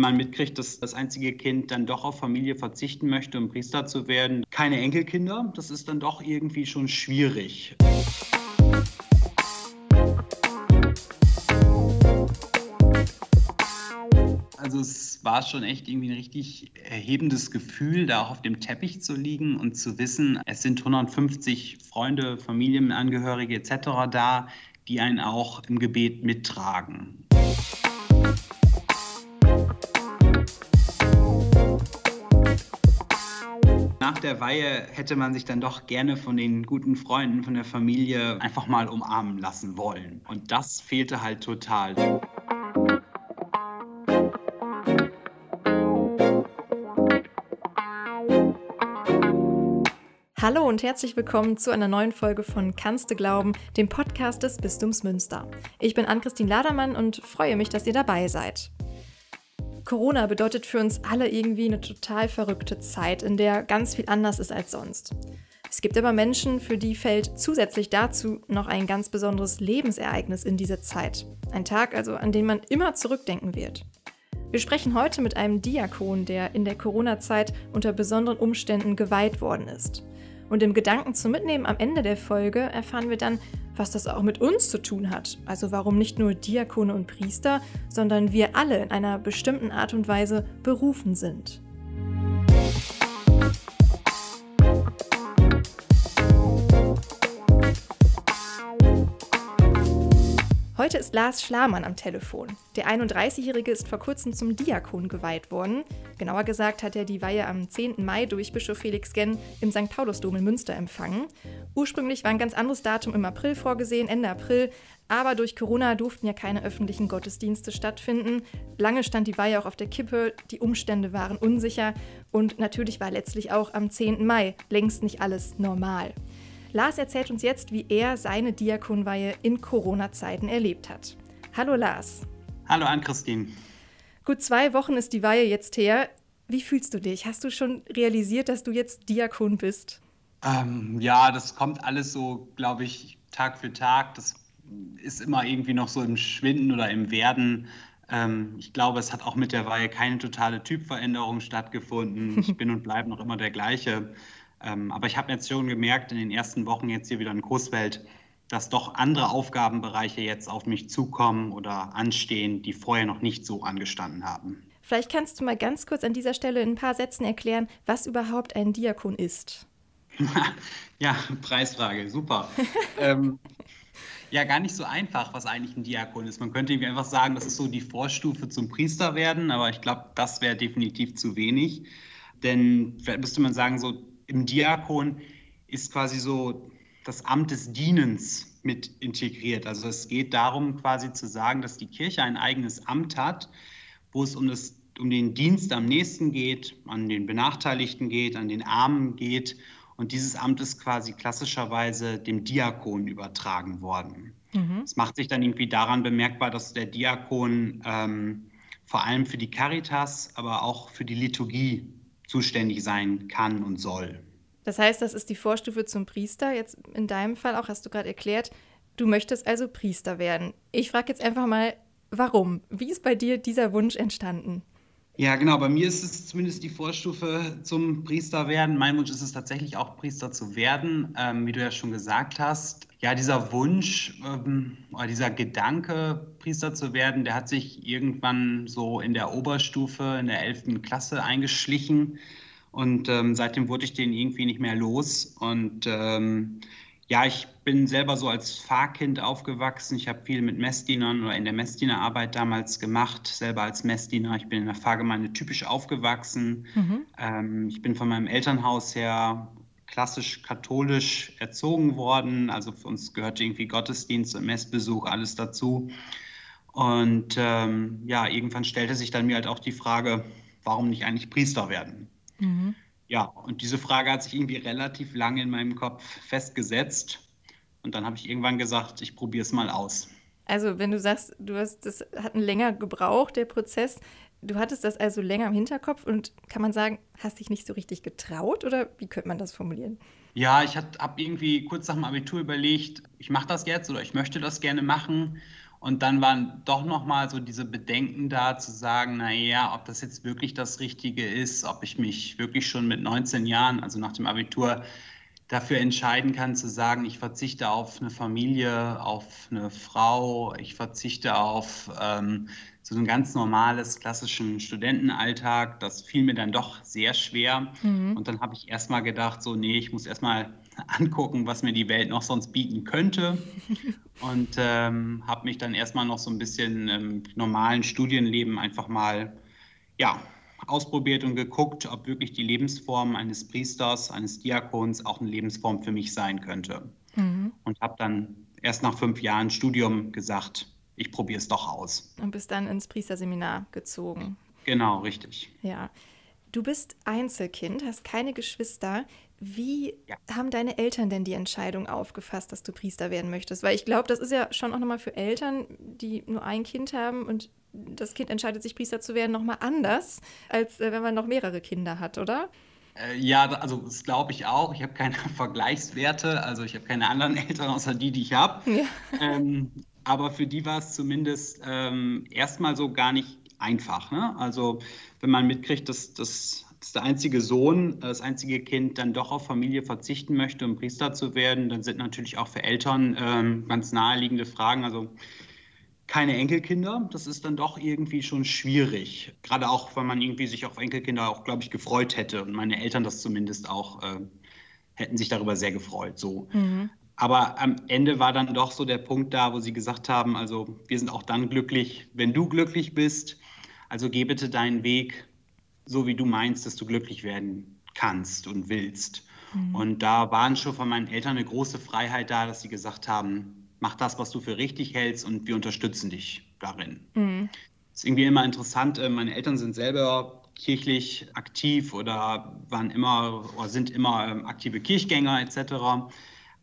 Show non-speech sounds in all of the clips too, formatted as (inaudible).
wenn man mitkriegt, dass das einzige Kind dann doch auf Familie verzichten möchte, um Priester zu werden, keine Enkelkinder, das ist dann doch irgendwie schon schwierig. Also es war schon echt irgendwie ein richtig erhebendes Gefühl, da auch auf dem Teppich zu liegen und zu wissen, es sind 150 Freunde, Familienangehörige etc. da, die einen auch im Gebet mittragen. Der Weihe hätte man sich dann doch gerne von den guten Freunden, von der Familie einfach mal umarmen lassen wollen. Und das fehlte halt total. Hallo und herzlich willkommen zu einer neuen Folge von Kannst du glauben, dem Podcast des Bistums Münster. Ich bin Ann-Christine Ladermann und freue mich, dass ihr dabei seid. Corona bedeutet für uns alle irgendwie eine total verrückte Zeit, in der ganz viel anders ist als sonst. Es gibt aber Menschen, für die fällt zusätzlich dazu noch ein ganz besonderes Lebensereignis in diese Zeit. Ein Tag also, an den man immer zurückdenken wird. Wir sprechen heute mit einem Diakon, der in der Corona-Zeit unter besonderen Umständen geweiht worden ist. Und im Gedanken zum Mitnehmen am Ende der Folge erfahren wir dann, was das auch mit uns zu tun hat. Also warum nicht nur Diakone und Priester, sondern wir alle in einer bestimmten Art und Weise berufen sind. Heute ist Lars Schlamann am Telefon. Der 31-Jährige ist vor kurzem zum Diakon geweiht worden. Genauer gesagt hat er die Weihe am 10. Mai durch Bischof Felix Genn im St. Paulusdom in Münster empfangen. Ursprünglich war ein ganz anderes Datum im April vorgesehen, Ende April, aber durch Corona durften ja keine öffentlichen Gottesdienste stattfinden. Lange stand die Weihe auch auf der Kippe, die Umstände waren unsicher und natürlich war letztlich auch am 10. Mai längst nicht alles normal. Lars erzählt uns jetzt, wie er seine Diakonweihe in Corona-Zeiten erlebt hat. Hallo Lars. Hallo Ann-Christine. Gut zwei Wochen ist die Weihe jetzt her. Wie fühlst du dich? Hast du schon realisiert, dass du jetzt Diakon bist? Ähm, ja, das kommt alles so, glaube ich, Tag für Tag. Das ist immer irgendwie noch so im Schwinden oder im Werden. Ähm, ich glaube, es hat auch mit der Weihe keine totale Typveränderung stattgefunden. Ich (laughs) bin und bleibe noch immer der gleiche. Ähm, aber ich habe jetzt schon gemerkt, in den ersten Wochen jetzt hier wieder in Großwelt, dass doch andere Aufgabenbereiche jetzt auf mich zukommen oder anstehen, die vorher noch nicht so angestanden haben. Vielleicht kannst du mal ganz kurz an dieser Stelle in ein paar Sätzen erklären, was überhaupt ein Diakon ist. (laughs) ja, Preisfrage, super. (laughs) ähm, ja, gar nicht so einfach, was eigentlich ein Diakon ist. Man könnte irgendwie einfach sagen, das ist so die Vorstufe zum Priester werden, aber ich glaube, das wäre definitiv zu wenig. Denn vielleicht müsste man sagen, so im Diakon ist quasi so das Amt des Dienens mit integriert. Also es geht darum, quasi zu sagen, dass die Kirche ein eigenes Amt hat, wo es um, das, um den Dienst am nächsten geht, an den Benachteiligten geht, an den Armen geht. Und dieses Amt ist quasi klassischerweise dem Diakon übertragen worden. Mhm. Es macht sich dann irgendwie daran bemerkbar, dass der Diakon ähm, vor allem für die Caritas, aber auch für die Liturgie zuständig sein kann und soll. Das heißt, das ist die Vorstufe zum Priester. Jetzt in deinem Fall auch, hast du gerade erklärt, du möchtest also Priester werden. Ich frage jetzt einfach mal, warum? Wie ist bei dir dieser Wunsch entstanden? Ja, genau. Bei mir ist es zumindest die Vorstufe zum Priester werden. Mein Wunsch ist es tatsächlich auch Priester zu werden, ähm, wie du ja schon gesagt hast. Ja, dieser Wunsch ähm, oder dieser Gedanke, Priester zu werden, der hat sich irgendwann so in der Oberstufe, in der 11. Klasse eingeschlichen. Und ähm, seitdem wurde ich den irgendwie nicht mehr los. Und ähm, ja, ich bin selber so als Fahrkind aufgewachsen. Ich habe viel mit Messdienern oder in der Messdienerarbeit damals gemacht, selber als Messdiener. Ich bin in der Fahrgemeinde typisch aufgewachsen. Mhm. Ähm, ich bin von meinem Elternhaus her klassisch katholisch erzogen worden. Also für uns gehörte irgendwie Gottesdienst und Messbesuch, alles dazu. Und ähm, ja, irgendwann stellte sich dann mir halt auch die Frage, warum nicht eigentlich Priester werden? Mhm. Ja, und diese Frage hat sich irgendwie relativ lange in meinem Kopf festgesetzt. Und dann habe ich irgendwann gesagt, ich probiere es mal aus. Also, wenn du sagst, du hast, das hat länger gebraucht, der Prozess, du hattest das also länger im Hinterkopf und kann man sagen, hast dich nicht so richtig getraut oder wie könnte man das formulieren? Ja, ich habe irgendwie kurz nach dem Abitur überlegt, ich mache das jetzt oder ich möchte das gerne machen Und dann waren doch nochmal so diese Bedenken da, zu sagen, naja, ob das jetzt wirklich das Richtige ist, ob ich mich wirklich schon mit 19 Jahren, also nach dem Abitur, dafür entscheiden kann, zu sagen, ich verzichte auf eine Familie, auf eine Frau, ich verzichte auf ähm, so ein ganz normales, klassischen Studentenalltag. Das fiel mir dann doch sehr schwer. Mhm. Und dann habe ich erstmal gedacht, so, nee, ich muss erstmal (laughs) angucken, was mir die Welt noch sonst bieten könnte. (laughs) Und ähm, habe mich dann erstmal noch so ein bisschen im normalen Studienleben einfach mal ja, ausprobiert und geguckt, ob wirklich die Lebensform eines Priesters, eines Diakons auch eine Lebensform für mich sein könnte. Mhm. Und habe dann erst nach fünf Jahren Studium gesagt, ich probiere es doch aus. Und bist dann ins Priesterseminar gezogen. Genau, richtig. Ja. Du bist Einzelkind, hast keine Geschwister. Wie ja. haben deine Eltern denn die Entscheidung aufgefasst, dass du Priester werden möchtest? Weil ich glaube, das ist ja schon auch nochmal für Eltern, die nur ein Kind haben und das Kind entscheidet sich, Priester zu werden, nochmal anders, als äh, wenn man noch mehrere Kinder hat, oder? Äh, ja, also das glaube ich auch. Ich habe keine (laughs) Vergleichswerte, also ich habe keine anderen (laughs) Eltern außer die, die ich habe. Ja. Ähm, aber für die war es zumindest ähm, erstmal so gar nicht einfach. Ne? Also wenn man mitkriegt, dass, dass dass der einzige Sohn, das einzige Kind dann doch auf Familie verzichten möchte, um Priester zu werden, dann sind natürlich auch für Eltern ähm, ganz naheliegende Fragen. Also keine Enkelkinder, das ist dann doch irgendwie schon schwierig. Gerade auch, weil man irgendwie sich auf Enkelkinder auch, glaube ich, gefreut hätte. Und meine Eltern das zumindest auch äh, hätten sich darüber sehr gefreut. So. Mhm. Aber am Ende war dann doch so der Punkt da, wo sie gesagt haben, also wir sind auch dann glücklich, wenn du glücklich bist. Also geh bitte deinen Weg so wie du meinst, dass du glücklich werden kannst und willst. Mhm. Und da waren schon von meinen Eltern eine große Freiheit da, dass sie gesagt haben, mach das, was du für richtig hältst und wir unterstützen dich darin. Mhm. Ist irgendwie immer interessant, äh, meine Eltern sind selber kirchlich aktiv oder waren immer oder sind immer ähm, aktive Kirchgänger etc.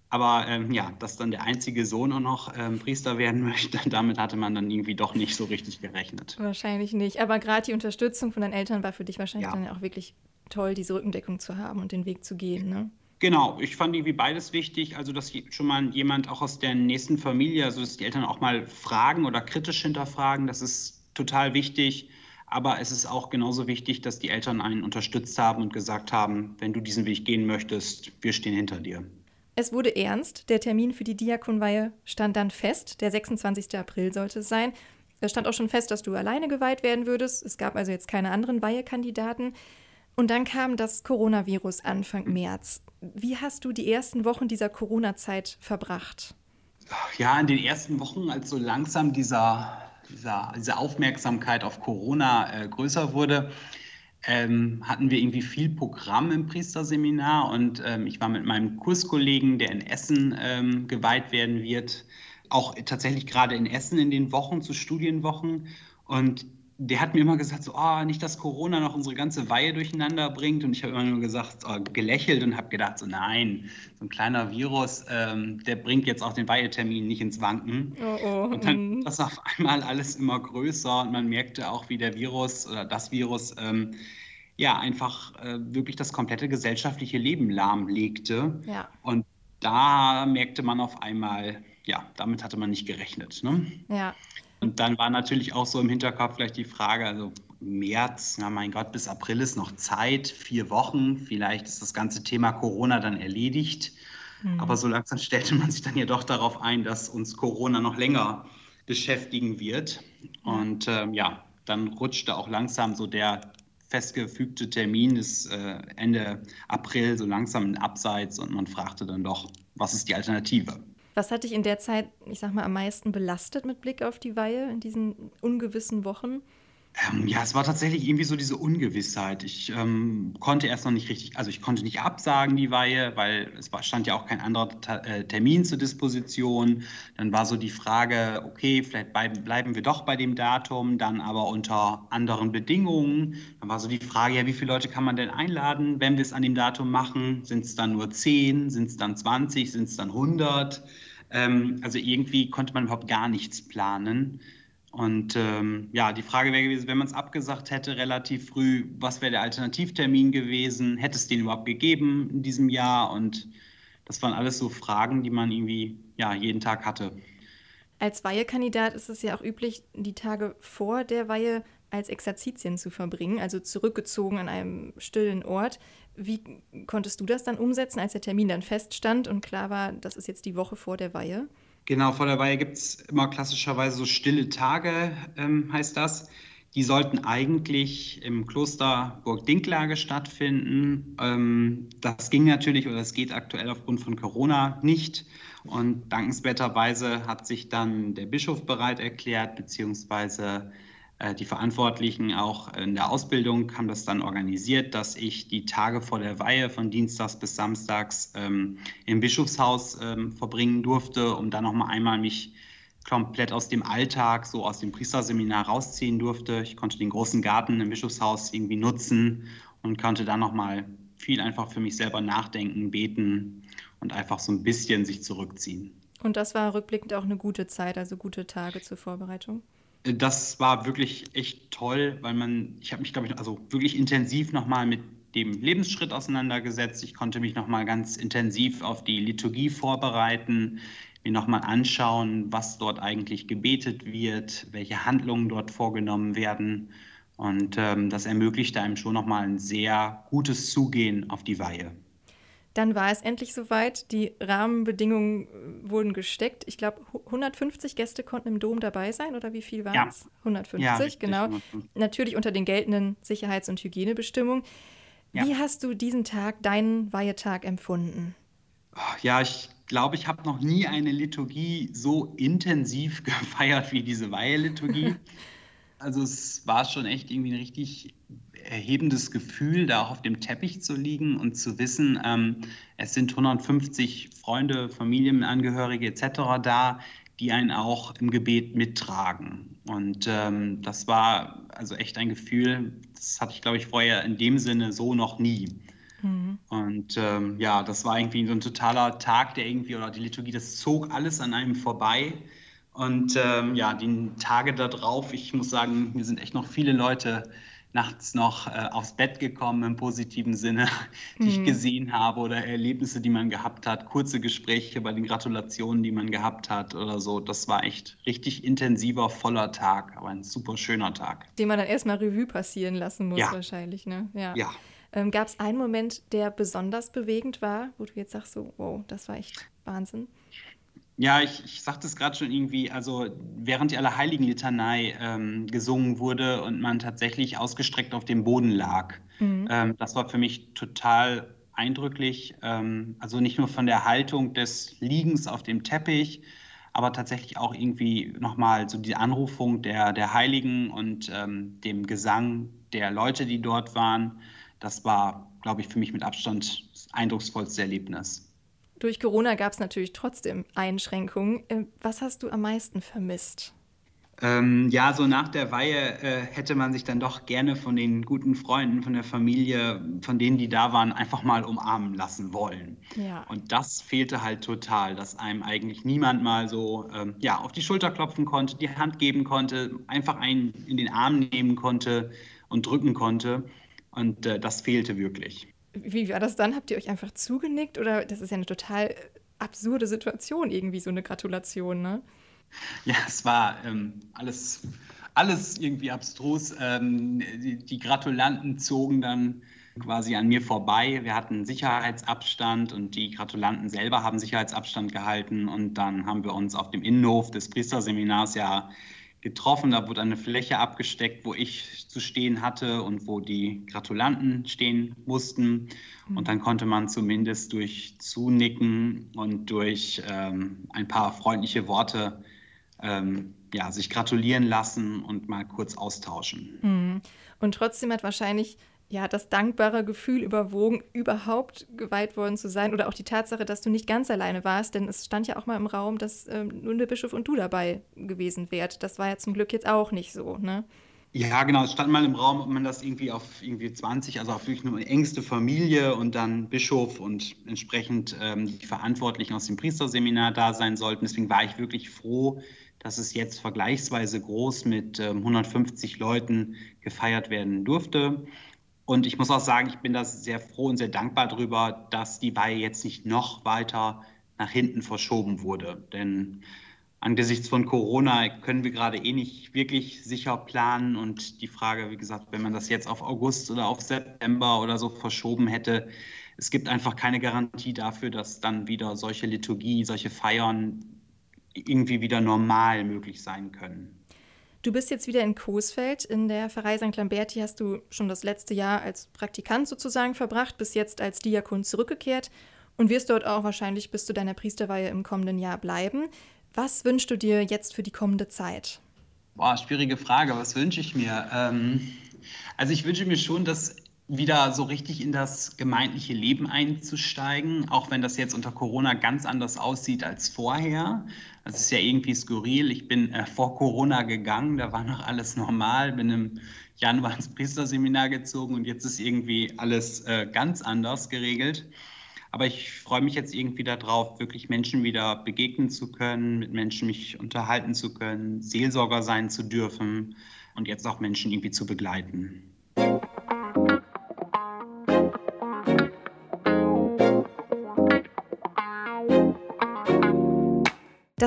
Aber ähm, ja, dass dann der einzige Sohn auch noch ähm, Priester werden (laughs) möchte, damit hatte man dann irgendwie doch nicht so richtig gerechnet. Wahrscheinlich nicht. Aber gerade die Unterstützung von deinen Eltern war für dich wahrscheinlich ja. dann auch wirklich toll, diese Rückendeckung zu haben und den Weg zu gehen. Ne? Genau, ich fand irgendwie beides wichtig. Also, dass schon mal jemand auch aus der nächsten Familie, also dass die Eltern auch mal fragen oder kritisch hinterfragen, das ist total wichtig. Aber es ist auch genauso wichtig, dass die Eltern einen unterstützt haben und gesagt haben, wenn du diesen Weg gehen möchtest, wir stehen hinter dir. Es wurde ernst. Der Termin für die Diakonweihe stand dann fest. Der 26. April sollte es sein. Es stand auch schon fest, dass du alleine geweiht werden würdest. Es gab also jetzt keine anderen Weihekandidaten. Und dann kam das Coronavirus Anfang März. Wie hast du die ersten Wochen dieser Corona-Zeit verbracht? Ja, in den ersten Wochen, als so langsam dieser, dieser, diese Aufmerksamkeit auf Corona äh, größer wurde, ähm, hatten wir irgendwie viel Programm im Priesterseminar und ähm, ich war mit meinem Kurskollegen, der in Essen ähm, geweiht werden wird, auch tatsächlich gerade in Essen in den Wochen zu Studienwochen. Und der hat mir immer gesagt, so, oh, nicht, dass Corona noch unsere ganze Weihe durcheinander bringt. Und ich habe immer nur gesagt, oh, gelächelt und habe gedacht, so nein, so ein kleiner Virus, ähm, der bringt jetzt auch den Weihetermin nicht ins Wanken. Oh, oh. Und dann mhm. das auf einmal alles immer größer und man merkte auch, wie der Virus oder das Virus ähm, ja einfach äh, wirklich das komplette gesellschaftliche Leben lahmlegte. Ja. Und da merkte man auf einmal, ja, damit hatte man nicht gerechnet. Ne? Ja. Und dann war natürlich auch so im Hinterkopf vielleicht die Frage, also März, na mein Gott, bis April ist noch Zeit, vier Wochen, vielleicht ist das ganze Thema Corona dann erledigt. Mhm. Aber so langsam stellte man sich dann ja doch darauf ein, dass uns Corona noch länger beschäftigen wird. Und ähm, ja, dann rutschte auch langsam so der festgefügte Termin ist äh, Ende April so langsam in Abseits und man fragte dann doch, was ist die Alternative? Was hat dich in der Zeit, ich sag mal, am meisten belastet mit Blick auf die Weihe in diesen ungewissen Wochen? Ähm, ja, es war tatsächlich irgendwie so diese Ungewissheit. Ich ähm, konnte erst noch nicht richtig, also ich konnte nicht absagen die Weihe, weil es war, stand ja auch kein anderer äh, Termin zur Disposition. Dann war so die Frage, okay, vielleicht bleiben, bleiben wir doch bei dem Datum, dann aber unter anderen Bedingungen. Dann war so die Frage, ja, wie viele Leute kann man denn einladen, wenn wir es an dem Datum machen? Sind es dann nur 10, sind es dann 20, sind es dann 100? Ähm, also irgendwie konnte man überhaupt gar nichts planen. Und ähm, ja, die Frage wäre gewesen, wenn man es abgesagt hätte relativ früh, was wäre der Alternativtermin gewesen? Hätte es den überhaupt gegeben in diesem Jahr? Und das waren alles so Fragen, die man irgendwie ja, jeden Tag hatte. Als Weihekandidat ist es ja auch üblich, die Tage vor der Weihe als Exerzitien zu verbringen, also zurückgezogen an einem stillen Ort. Wie konntest du das dann umsetzen, als der Termin dann feststand und klar war, das ist jetzt die Woche vor der Weihe? Genau, vor der Weihe gibt es immer klassischerweise so stille Tage, ähm, heißt das. Die sollten eigentlich im Kloster Burg Dinklage stattfinden. Ähm, das ging natürlich oder es geht aktuell aufgrund von Corona nicht. Und dankenswerterweise hat sich dann der Bischof bereit erklärt, beziehungsweise die Verantwortlichen auch in der Ausbildung haben das dann organisiert, dass ich die Tage vor der Weihe von Dienstags bis Samstags ähm, im Bischofshaus ähm, verbringen durfte, um dann nochmal einmal mich komplett aus dem Alltag, so aus dem Priesterseminar rausziehen durfte. Ich konnte den großen Garten im Bischofshaus irgendwie nutzen und konnte dann nochmal viel einfach für mich selber nachdenken, beten und einfach so ein bisschen sich zurückziehen. Und das war rückblickend auch eine gute Zeit, also gute Tage zur Vorbereitung? Das war wirklich echt toll, weil man, ich habe mich, glaube ich, also wirklich intensiv nochmal mit dem Lebensschritt auseinandergesetzt. Ich konnte mich nochmal ganz intensiv auf die Liturgie vorbereiten, mir nochmal anschauen, was dort eigentlich gebetet wird, welche Handlungen dort vorgenommen werden. Und ähm, das ermöglichte einem schon nochmal ein sehr gutes Zugehen auf die Weihe. Dann war es endlich soweit. Die Rahmenbedingungen äh, wurden gesteckt. Ich glaube, 150 Gäste konnten im Dom dabei sein, oder wie viel waren es? Ja. 150, ja, richtig, genau. 150. Natürlich unter den geltenden Sicherheits- und Hygienebestimmungen. Ja. Wie hast du diesen Tag, deinen Weihetag empfunden? Ja, ich glaube, ich habe noch nie eine Liturgie so intensiv (laughs) gefeiert wie diese Weiheliturgie. (laughs) also es war schon echt irgendwie ein richtig erhebendes Gefühl, da auch auf dem Teppich zu liegen und zu wissen, ähm, es sind 150 Freunde, Familienangehörige etc. da, die einen auch im Gebet mittragen. Und ähm, das war also echt ein Gefühl, das hatte ich, glaube ich, vorher in dem Sinne so noch nie. Mhm. Und ähm, ja, das war irgendwie so ein totaler Tag, der irgendwie, oder die Liturgie, das zog alles an einem vorbei. Und ähm, ja, die Tage darauf, ich muss sagen, mir sind echt noch viele Leute nachts noch äh, aufs Bett gekommen im positiven Sinne, (laughs) die mhm. ich gesehen habe oder Erlebnisse, die man gehabt hat, kurze Gespräche bei den Gratulationen, die man gehabt hat oder so. Das war echt richtig intensiver, voller Tag, aber ein super schöner Tag. Den man dann erstmal Revue passieren lassen muss, ja. wahrscheinlich, ne? Ja. ja. Ähm, Gab es einen Moment, der besonders bewegend war, wo du jetzt sagst, so, wow, das war echt Wahnsinn? Ja, ich, ich sagte es gerade schon irgendwie, also während die Allerheiligen-Litanei ähm, gesungen wurde und man tatsächlich ausgestreckt auf dem Boden lag, mhm. ähm, das war für mich total eindrücklich. Ähm, also nicht nur von der Haltung des Liegens auf dem Teppich, aber tatsächlich auch irgendwie nochmal so die Anrufung der, der Heiligen und ähm, dem Gesang der Leute, die dort waren. Das war, glaube ich, für mich mit Abstand das eindrucksvollste Erlebnis. Durch Corona gab es natürlich trotzdem Einschränkungen. Äh, was hast du am meisten vermisst? Ähm, ja, so nach der Weihe äh, hätte man sich dann doch gerne von den guten Freunden, von der Familie, von denen, die da waren, einfach mal umarmen lassen wollen. Ja. Und das fehlte halt total, dass einem eigentlich niemand mal so ähm, ja, auf die Schulter klopfen konnte, die Hand geben konnte, einfach einen in den Arm nehmen konnte und drücken konnte. Und äh, das fehlte wirklich. Wie war das dann? Habt ihr euch einfach zugenickt oder das ist ja eine total absurde Situation irgendwie, so eine Gratulation, ne? Ja, es war ähm, alles, alles irgendwie abstrus. Ähm, die, die, Gratulanten zogen dann quasi an mir vorbei. Wir hatten Sicherheitsabstand und die Gratulanten selber haben Sicherheitsabstand gehalten und dann haben wir uns auf dem Innenhof des Priesterseminars ja getroffen. Da wurde eine Fläche abgesteckt, wo ich zu stehen hatte und wo die Gratulanten stehen mussten. Und dann konnte man zumindest durch Zunicken und durch ähm, ein paar freundliche Worte ähm, ja, sich gratulieren lassen und mal kurz austauschen. Mhm. Und trotzdem hat wahrscheinlich ja, das dankbare Gefühl überwogen, überhaupt geweiht worden zu sein oder auch die Tatsache, dass du nicht ganz alleine warst, denn es stand ja auch mal im Raum, dass ähm, nur der Bischof und du dabei gewesen wärt. Das war ja zum Glück jetzt auch nicht so, ne? Ja, genau. Es stand mal im Raum, ob man das irgendwie auf irgendwie 20, also auf wirklich eine engste Familie und dann Bischof und entsprechend ähm, die Verantwortlichen aus dem Priesterseminar da sein sollten. Deswegen war ich wirklich froh, dass es jetzt vergleichsweise groß mit ähm, 150 Leuten gefeiert werden durfte. Und ich muss auch sagen, ich bin da sehr froh und sehr dankbar darüber, dass die Weihe jetzt nicht noch weiter nach hinten verschoben wurde. Denn angesichts von Corona können wir gerade eh nicht wirklich sicher planen. Und die Frage, wie gesagt, wenn man das jetzt auf August oder auf September oder so verschoben hätte, es gibt einfach keine Garantie dafür, dass dann wieder solche Liturgie, solche Feiern irgendwie wieder normal möglich sein können. Du bist jetzt wieder in Coesfeld. In der Pfarrei St. Lamberti hast du schon das letzte Jahr als Praktikant sozusagen verbracht, bis jetzt als Diakon zurückgekehrt und wirst dort auch wahrscheinlich bis zu deiner Priesterweihe im kommenden Jahr bleiben. Was wünschst du dir jetzt für die kommende Zeit? Boah, schwierige Frage. Was wünsche ich mir? Ähm, also ich wünsche mir schon, dass wieder so richtig in das gemeindliche Leben einzusteigen, auch wenn das jetzt unter Corona ganz anders aussieht als vorher. Das ist ja irgendwie skurril. Ich bin äh, vor Corona gegangen, da war noch alles normal, bin im Januar ins Priesterseminar gezogen und jetzt ist irgendwie alles äh, ganz anders geregelt. Aber ich freue mich jetzt irgendwie darauf, wirklich Menschen wieder begegnen zu können, mit Menschen mich unterhalten zu können, Seelsorger sein zu dürfen und jetzt auch Menschen irgendwie zu begleiten.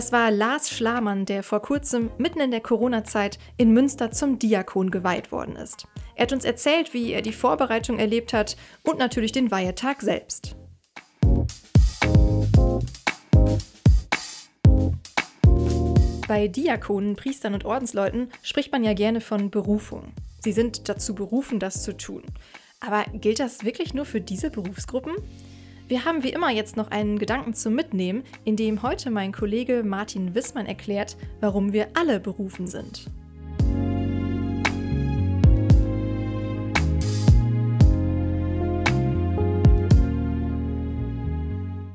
Das war Lars Schlamann, der vor kurzem mitten in der Corona-Zeit in Münster zum Diakon geweiht worden ist. Er hat uns erzählt, wie er die Vorbereitung erlebt hat und natürlich den Weihetag selbst. Bei Diakonen, Priestern und Ordensleuten spricht man ja gerne von Berufung. Sie sind dazu berufen, das zu tun. Aber gilt das wirklich nur für diese Berufsgruppen? Wir haben wie immer jetzt noch einen Gedanken zum Mitnehmen, in dem heute mein Kollege Martin Wissmann erklärt, warum wir alle berufen sind.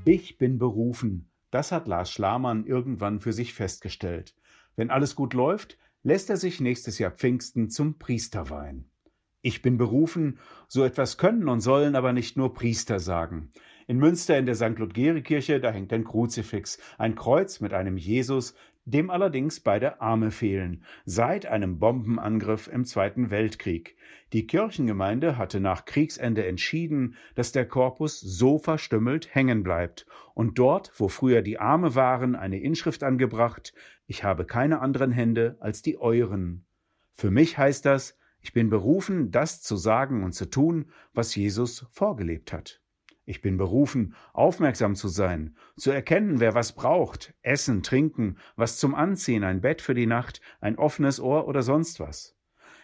Ich bin berufen. Das hat Lars Schlamann irgendwann für sich festgestellt. Wenn alles gut läuft, lässt er sich nächstes Jahr Pfingsten zum Priester weihen. Ich bin berufen, so etwas können und sollen aber nicht nur Priester sagen. In Münster in der St. Ludgeri-Kirche, da hängt ein Kruzifix, ein Kreuz mit einem Jesus, dem allerdings beide Arme fehlen, seit einem Bombenangriff im Zweiten Weltkrieg. Die Kirchengemeinde hatte nach Kriegsende entschieden, dass der Korpus so verstümmelt hängen bleibt und dort, wo früher die Arme waren, eine Inschrift angebracht, ich habe keine anderen Hände als die euren. Für mich heißt das, ich bin berufen, das zu sagen und zu tun, was Jesus vorgelebt hat. Ich bin berufen, aufmerksam zu sein, zu erkennen, wer was braucht, essen, trinken, was zum Anziehen, ein Bett für die Nacht, ein offenes Ohr oder sonst was.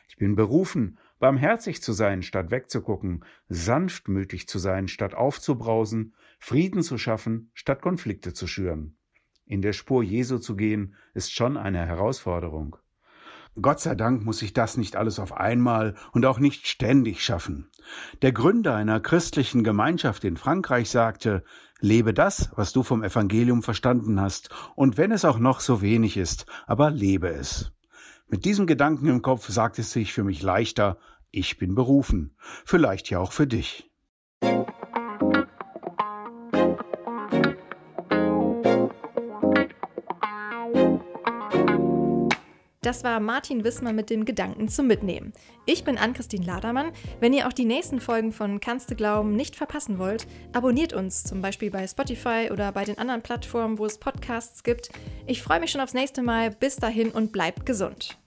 Ich bin berufen, barmherzig zu sein, statt wegzugucken, sanftmütig zu sein, statt aufzubrausen, Frieden zu schaffen, statt Konflikte zu schüren. In der Spur Jesu zu gehen, ist schon eine Herausforderung. Gott sei Dank muss ich das nicht alles auf einmal und auch nicht ständig schaffen. Der Gründer einer christlichen Gemeinschaft in Frankreich sagte, lebe das, was du vom Evangelium verstanden hast, und wenn es auch noch so wenig ist, aber lebe es. Mit diesem Gedanken im Kopf sagt es sich für mich leichter, ich bin berufen, vielleicht ja auch für dich. Das war Martin Wissmer mit dem Gedanken zum Mitnehmen. Ich bin Ann-Christine Ladermann. Wenn ihr auch die nächsten Folgen von Kannst du glauben nicht verpassen wollt, abonniert uns zum Beispiel bei Spotify oder bei den anderen Plattformen, wo es Podcasts gibt. Ich freue mich schon aufs nächste Mal. Bis dahin und bleibt gesund.